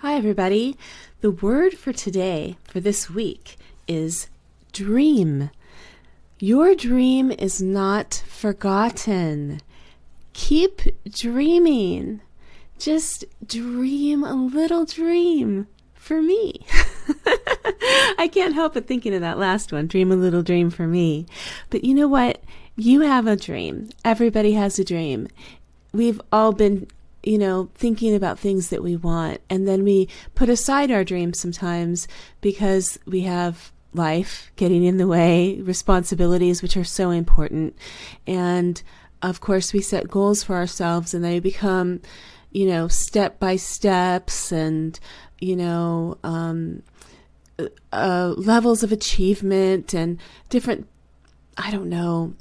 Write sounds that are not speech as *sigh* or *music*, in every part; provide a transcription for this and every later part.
Hi, everybody. The word for today, for this week, is dream. Your dream is not forgotten. Keep dreaming. Just dream a little dream for me. *laughs* I can't help but thinking of that last one dream a little dream for me. But you know what? You have a dream. Everybody has a dream. We've all been you know, thinking about things that we want. And then we put aside our dreams sometimes because we have life getting in the way, responsibilities, which are so important. And of course, we set goals for ourselves and they become, you know, step by steps and, you know, um, uh, levels of achievement and different, I don't know,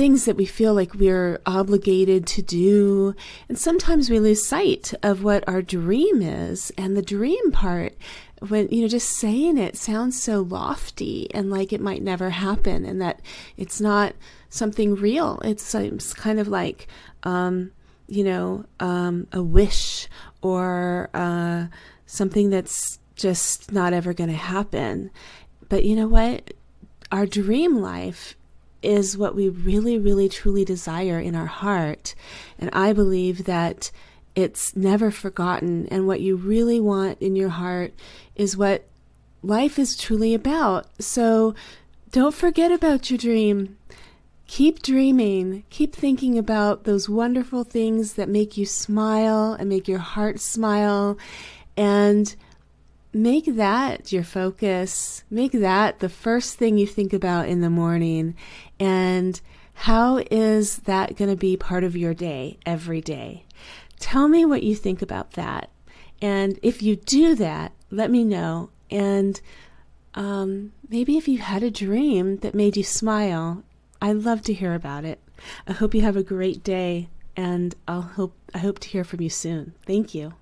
things that we feel like we're obligated to do. And sometimes we lose sight of what our dream is. And the dream part, when, you know, just saying it sounds so lofty and like it might never happen and that it's not something real. It's, it's kind of like, um, you know, um, a wish or uh, something that's just not ever going to happen. But you know what? Our dream life is what we really, really, truly desire in our heart. And I believe that it's never forgotten. And what you really want in your heart is what life is truly about. So don't forget about your dream. Keep dreaming. Keep thinking about those wonderful things that make you smile and make your heart smile. And make that your focus. Make that the first thing you think about in the morning. And how is that going to be part of your day every day? Tell me what you think about that. And if you do that, let me know. And um, maybe if you had a dream that made you smile, I'd love to hear about it. I hope you have a great day, and I'll hope I hope to hear from you soon. Thank you.